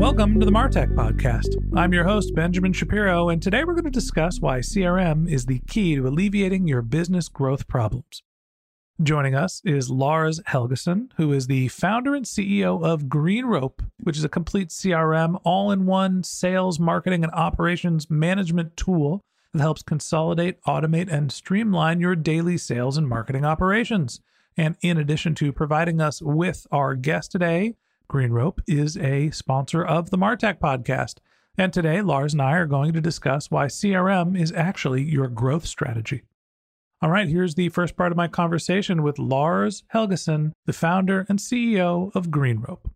Welcome to the Martech Podcast. I'm your host, Benjamin Shapiro, and today we're going to discuss why CRM is the key to alleviating your business growth problems. Joining us is Lars Helgeson, who is the founder and CEO of GreenRope, which is a complete CRM, all in one sales, marketing, and operations management tool that helps consolidate, automate, and streamline your daily sales and marketing operations. And in addition to providing us with our guest today, GreenRope is a sponsor of the Martech podcast. And today, Lars and I are going to discuss why CRM is actually your growth strategy. All right, here's the first part of my conversation with Lars Helgeson, the founder and CEO of GreenRope.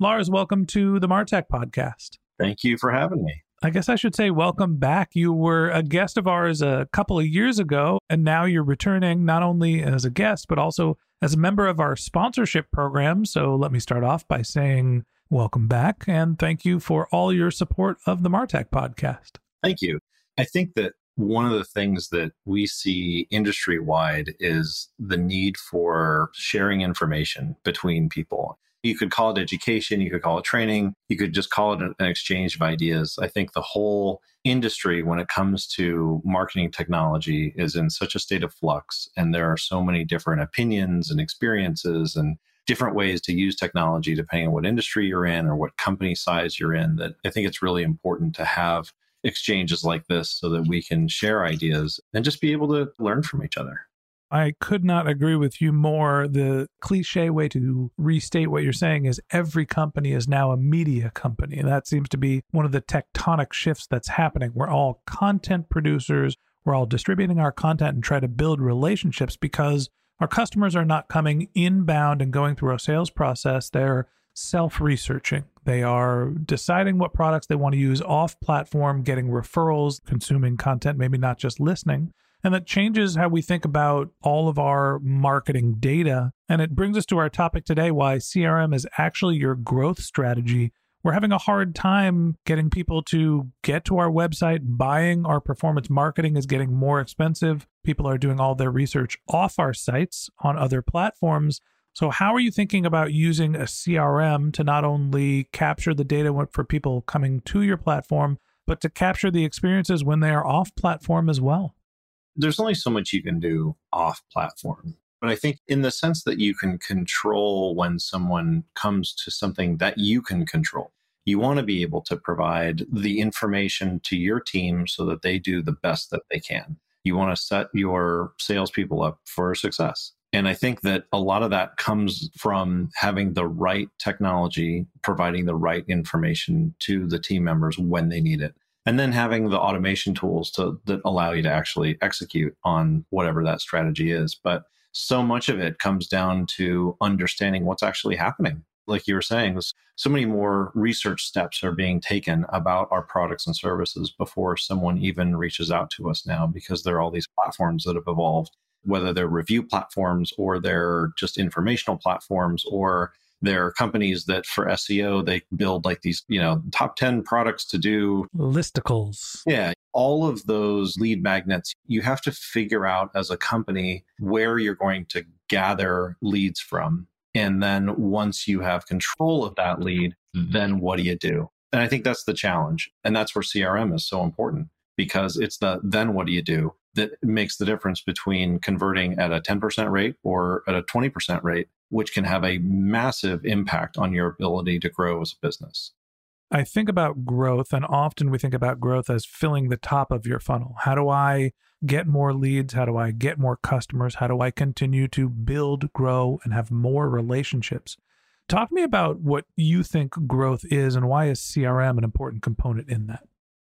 Lars, welcome to the Martech podcast. Thank you for having me. I guess I should say welcome back. You were a guest of ours a couple of years ago, and now you're returning not only as a guest, but also as a member of our sponsorship program. So let me start off by saying welcome back and thank you for all your support of the Martech podcast. Thank you. I think that one of the things that we see industry wide is the need for sharing information between people. You could call it education, you could call it training, you could just call it an exchange of ideas. I think the whole industry, when it comes to marketing technology, is in such a state of flux, and there are so many different opinions and experiences and different ways to use technology depending on what industry you're in or what company size you're in that I think it's really important to have exchanges like this so that we can share ideas and just be able to learn from each other. I could not agree with you more. The cliche way to restate what you're saying is every company is now a media company. And that seems to be one of the tectonic shifts that's happening. We're all content producers, we're all distributing our content and try to build relationships because our customers are not coming inbound and going through a sales process. They're self researching. They are deciding what products they want to use off platform, getting referrals, consuming content, maybe not just listening. And that changes how we think about all of our marketing data. And it brings us to our topic today why CRM is actually your growth strategy. We're having a hard time getting people to get to our website. Buying our performance marketing is getting more expensive. People are doing all their research off our sites on other platforms. So, how are you thinking about using a CRM to not only capture the data for people coming to your platform, but to capture the experiences when they are off platform as well? There's only so much you can do off platform. But I think, in the sense that you can control when someone comes to something that you can control, you want to be able to provide the information to your team so that they do the best that they can. You want to set your salespeople up for success. And I think that a lot of that comes from having the right technology, providing the right information to the team members when they need it and then having the automation tools to that allow you to actually execute on whatever that strategy is. But so much of it comes down to understanding what's actually happening. Like you were saying so many more research steps are being taken about our products and services before someone even reaches out to us now because there are all these platforms that have evolved whether they're review platforms or they're just informational platforms or there are companies that for SEO, they build like these, you know, top 10 products to do listicles. Yeah. all of those lead magnets, you have to figure out as a company where you're going to gather leads from. And then once you have control of that lead, then what do you do? And I think that's the challenge. And that's where CRM is so important because it's the then what do you do that makes the difference between converting at a 10% rate or at a 20% rate, which can have a massive impact on your ability to grow as a business. I think about growth, and often we think about growth as filling the top of your funnel. How do I get more leads? How do I get more customers? How do I continue to build, grow, and have more relationships? Talk to me about what you think growth is and why is CRM an important component in that?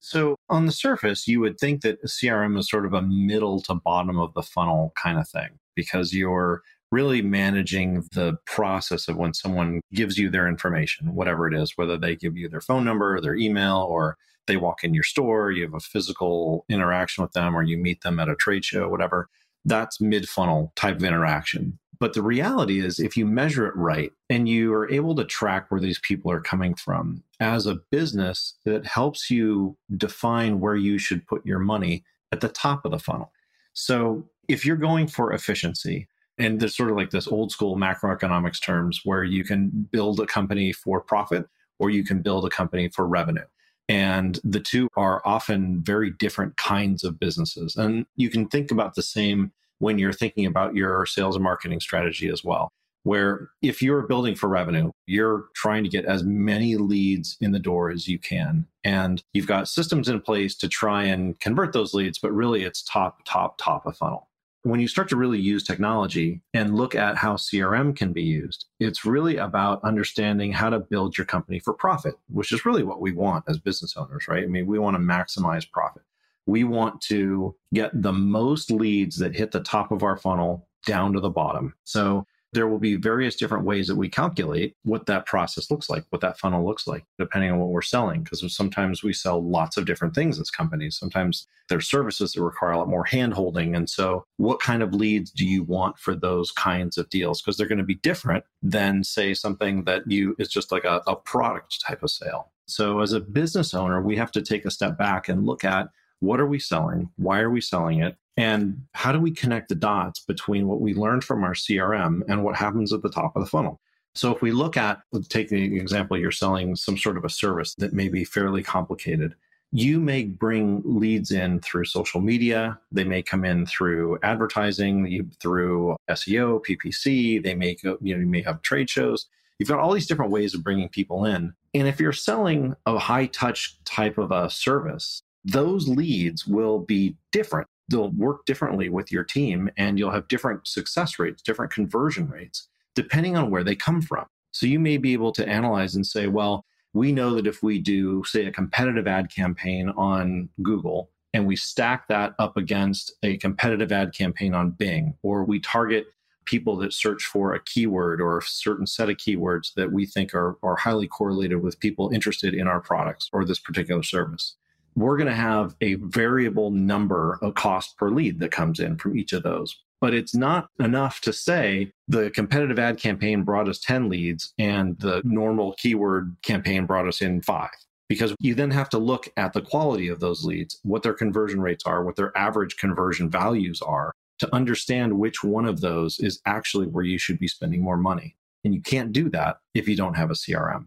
So, on the surface, you would think that CRM is sort of a middle to bottom of the funnel kind of thing because you're really managing the process of when someone gives you their information, whatever it is, whether they give you their phone number, or their email, or they walk in your store, you have a physical interaction with them, or you meet them at a trade show, whatever. That's mid funnel type of interaction. But the reality is, if you measure it right and you are able to track where these people are coming from as a business, it helps you define where you should put your money at the top of the funnel. So if you're going for efficiency, and there's sort of like this old school macroeconomics terms where you can build a company for profit or you can build a company for revenue. And the two are often very different kinds of businesses. And you can think about the same when you're thinking about your sales and marketing strategy as well. Where if you're building for revenue, you're trying to get as many leads in the door as you can. And you've got systems in place to try and convert those leads, but really it's top, top, top of funnel when you start to really use technology and look at how CRM can be used, it's really about understanding how to build your company for profit, which is really what we want as business owners, right? I mean, we want to maximize profit. We want to get the most leads that hit the top of our funnel down to the bottom. So there will be various different ways that we calculate what that process looks like, what that funnel looks like, depending on what we're selling. Because sometimes we sell lots of different things as companies. Sometimes there's services that require a lot more hand holding. And so, what kind of leads do you want for those kinds of deals? Because they're going to be different than, say, something that you is just like a, a product type of sale. So, as a business owner, we have to take a step back and look at what are we selling? Why are we selling it? And how do we connect the dots between what we learned from our CRM and what happens at the top of the funnel? So if we look at, take the example, you're selling some sort of a service that may be fairly complicated. You may bring leads in through social media. They may come in through advertising, through SEO, PPC. They may go, you know, you may have trade shows. You've got all these different ways of bringing people in. And if you're selling a high touch type of a service, those leads will be different they'll work differently with your team and you'll have different success rates, different conversion rates, depending on where they come from. So you may be able to analyze and say, well, we know that if we do, say, a competitive ad campaign on Google and we stack that up against a competitive ad campaign on Bing, or we target people that search for a keyword or a certain set of keywords that we think are, are highly correlated with people interested in our products or this particular service we're going to have a variable number of cost per lead that comes in from each of those. But it's not enough to say the competitive ad campaign brought us 10 leads and the normal keyword campaign brought us in five. Because you then have to look at the quality of those leads, what their conversion rates are, what their average conversion values are to understand which one of those is actually where you should be spending more money. And you can't do that if you don't have a CRM.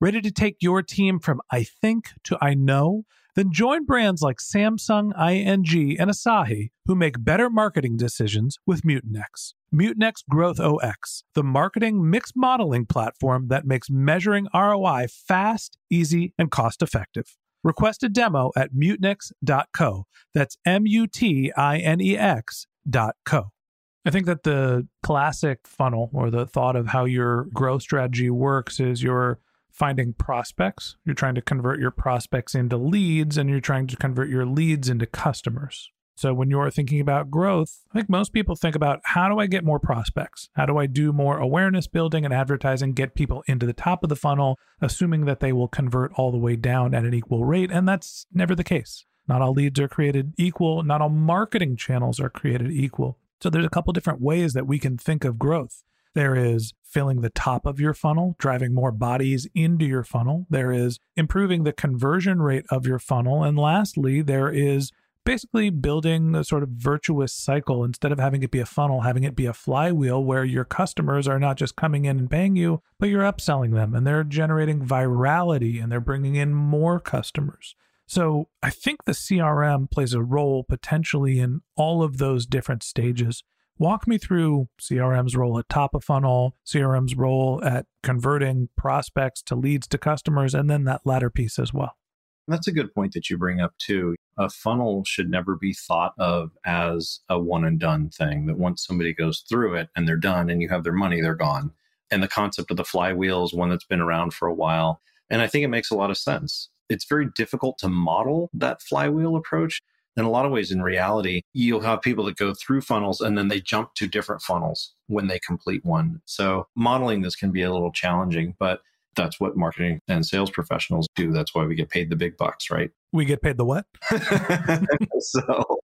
Ready to take your team from I think to I know? Then join brands like Samsung, ING, and Asahi who make better marketing decisions with Mutinex. Mutinex GrowthOS, the marketing mix modeling platform that makes measuring ROI fast, easy, and cost effective. Request a demo at mutinex.co. That's M U T I N E X dot co. I think that the classic funnel or the thought of how your growth strategy works is you're finding prospects. You're trying to convert your prospects into leads and you're trying to convert your leads into customers. So when you're thinking about growth, I think most people think about how do I get more prospects? How do I do more awareness building and advertising, get people into the top of the funnel, assuming that they will convert all the way down at an equal rate? And that's never the case. Not all leads are created equal, not all marketing channels are created equal. So there's a couple different ways that we can think of growth. There is filling the top of your funnel, driving more bodies into your funnel. There is improving the conversion rate of your funnel. And lastly, there is basically building a sort of virtuous cycle instead of having it be a funnel, having it be a flywheel where your customers are not just coming in and paying you, but you're upselling them and they're generating virality and they're bringing in more customers. So I think the CRM plays a role potentially in all of those different stages. Walk me through CRM's role at top of funnel, CRM's role at converting prospects to leads to customers, and then that latter piece as well. That's a good point that you bring up too. A funnel should never be thought of as a one and done thing, that once somebody goes through it and they're done and you have their money, they're gone. And the concept of the flywheel is one that's been around for a while. And I think it makes a lot of sense. It's very difficult to model that flywheel approach in a lot of ways, in reality, you'll have people that go through funnels and then they jump to different funnels when they complete one. So modeling this can be a little challenging, but that's what marketing and sales professionals do. That's why we get paid the big bucks, right? We get paid the what? so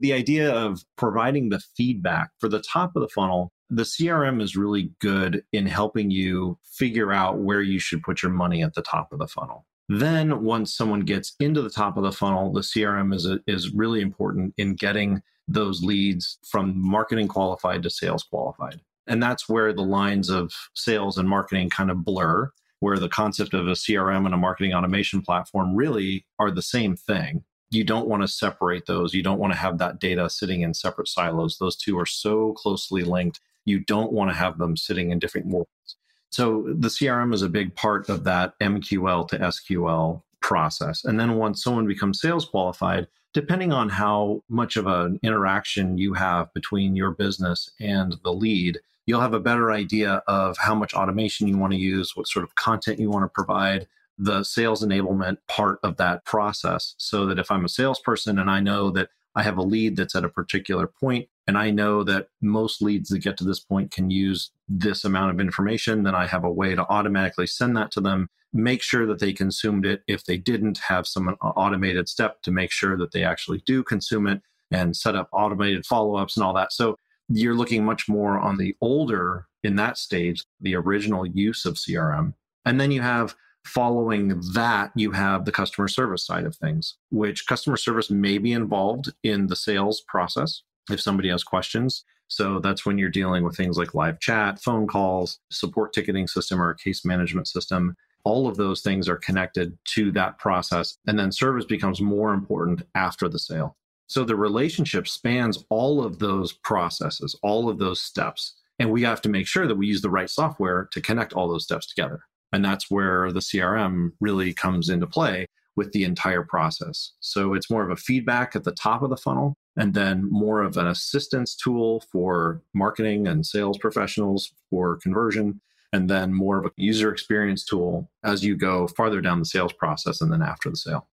the idea of providing the feedback for the top of the funnel, the CRM is really good in helping you figure out where you should put your money at the top of the funnel. Then once someone gets into the top of the funnel, the CRM is, a, is really important in getting those leads from marketing qualified to sales qualified. And that's where the lines of sales and marketing kind of blur, where the concept of a CRM and a marketing automation platform really are the same thing. You don't want to separate those. You don't want to have that data sitting in separate silos. Those two are so closely linked. You don't want to have them sitting in different worlds. So the CRM is a big part of that MQL to SQL process. And then once someone becomes sales qualified, depending on how much of an interaction you have between your business and the lead, you'll have a better idea of how much automation you want to use, what sort of content you want to provide, the sales enablement part of that process. So that if I'm a salesperson and I know that I have a lead that's at a particular point, and I know that most leads that get to this point can use this amount of information, then I have a way to automatically send that to them, make sure that they consumed it. If they didn't, have some uh, automated step to make sure that they actually do consume it and set up automated follow ups and all that. So you're looking much more on the older in that stage, the original use of CRM. And then you have following that, you have the customer service side of things, which customer service may be involved in the sales process if somebody has questions. So that's when you're dealing with things like live chat, phone calls, support ticketing system, or case management system. All of those things are connected to that process. And then service becomes more important after the sale. So the relationship spans all of those processes, all of those steps. And we have to make sure that we use the right software to connect all those steps together. And that's where the CRM really comes into play with the entire process. So it's more of a feedback at the top of the funnel and then more of an assistance tool for marketing and sales professionals for conversion and then more of a user experience tool as you go farther down the sales process and then after the sale.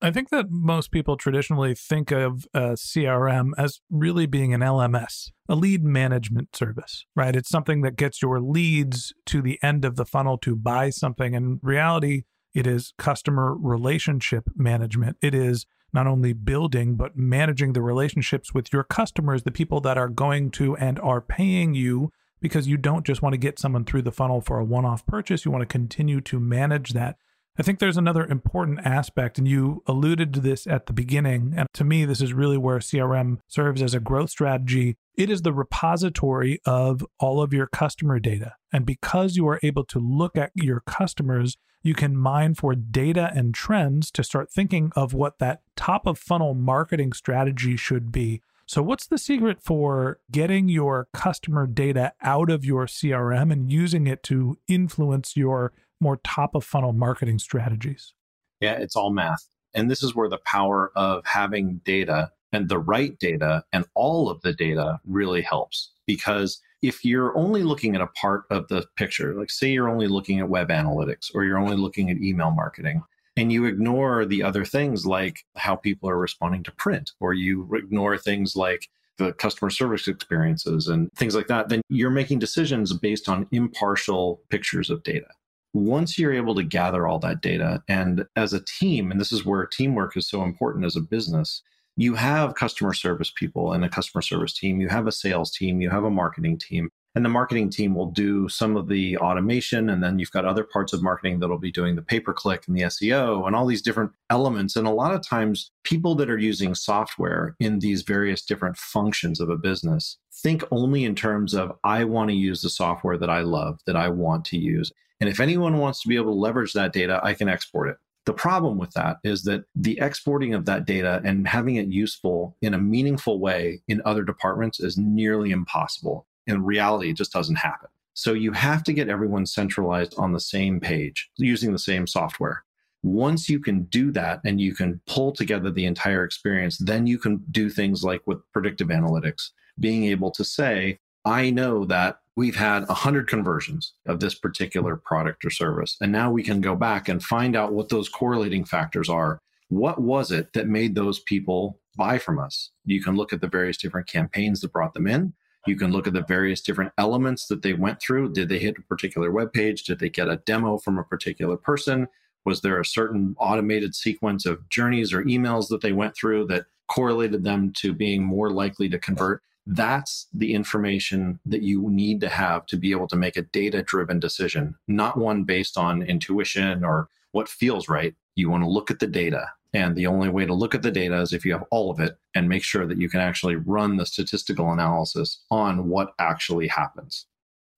I think that most people traditionally think of uh, a CRM as really being an LMS, a lead management service, right? It's something that gets your leads to the end of the funnel to buy something. In reality, it is customer relationship management. It is not only building, but managing the relationships with your customers, the people that are going to and are paying you, because you don't just want to get someone through the funnel for a one off purchase. You want to continue to manage that. I think there's another important aspect, and you alluded to this at the beginning. And to me, this is really where CRM serves as a growth strategy. It is the repository of all of your customer data. And because you are able to look at your customers, you can mine for data and trends to start thinking of what that top of funnel marketing strategy should be. So, what's the secret for getting your customer data out of your CRM and using it to influence your more top of funnel marketing strategies? Yeah, it's all math. And this is where the power of having data and the right data and all of the data really helps. Because if you're only looking at a part of the picture, like say you're only looking at web analytics or you're only looking at email marketing, and you ignore the other things like how people are responding to print, or you ignore things like the customer service experiences and things like that, then you're making decisions based on impartial pictures of data once you're able to gather all that data and as a team, and this is where teamwork is so important as a business, you have customer service people and a customer service team, you have a sales team, you have a marketing team, and the marketing team will do some of the automation. And then you've got other parts of marketing that'll be doing the pay per click and the SEO and all these different elements. And a lot of times, people that are using software in these various different functions of a business think only in terms of, I want to use the software that I love, that I want to use. And if anyone wants to be able to leverage that data, I can export it. The problem with that is that the exporting of that data and having it useful in a meaningful way in other departments is nearly impossible. In reality, it just doesn't happen. So you have to get everyone centralized on the same page using the same software. Once you can do that and you can pull together the entire experience, then you can do things like with predictive analytics, being able to say, I know that we've had 100 conversions of this particular product or service. And now we can go back and find out what those correlating factors are. What was it that made those people buy from us? You can look at the various different campaigns that brought them in. You can look at the various different elements that they went through. Did they hit a particular web page? Did they get a demo from a particular person? Was there a certain automated sequence of journeys or emails that they went through that correlated them to being more likely to convert? That's the information that you need to have to be able to make a data driven decision, not one based on intuition or what feels right. You want to look at the data. And the only way to look at the data is if you have all of it and make sure that you can actually run the statistical analysis on what actually happens.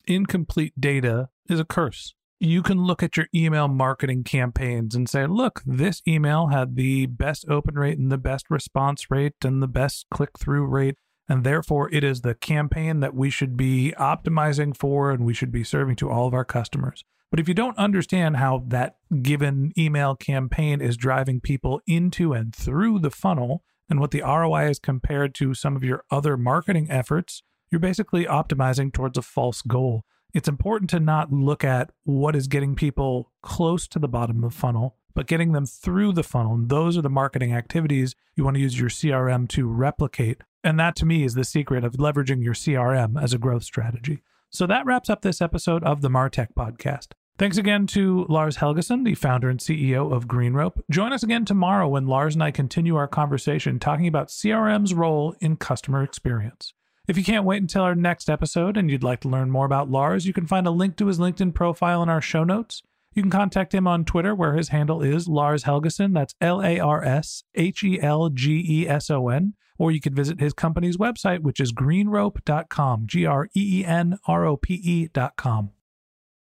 Incomplete data is a curse. You can look at your email marketing campaigns and say, look, this email had the best open rate and the best response rate and the best click through rate and therefore, it is the campaign that we should be optimizing for and we should be serving to all of our customers. But if you don't understand how that given email campaign is driving people into and through the funnel and what the ROI is compared to some of your other marketing efforts, you're basically optimizing towards a false goal. It's important to not look at what is getting people close to the bottom of the funnel, but getting them through the funnel. And those are the marketing activities you want to use your CRM to replicate and that to me is the secret of leveraging your CRM as a growth strategy. So that wraps up this episode of the Martech podcast. Thanks again to Lars Helgeson, the founder and CEO of GreenRope. Join us again tomorrow when Lars and I continue our conversation talking about CRM's role in customer experience. If you can't wait until our next episode and you'd like to learn more about Lars, you can find a link to his LinkedIn profile in our show notes. You can contact him on Twitter, where his handle is Lars Helgeson. That's L A R S H E L G E S O N or you could visit his company's website, which is greenrope.com, G R E E N R O P E.com.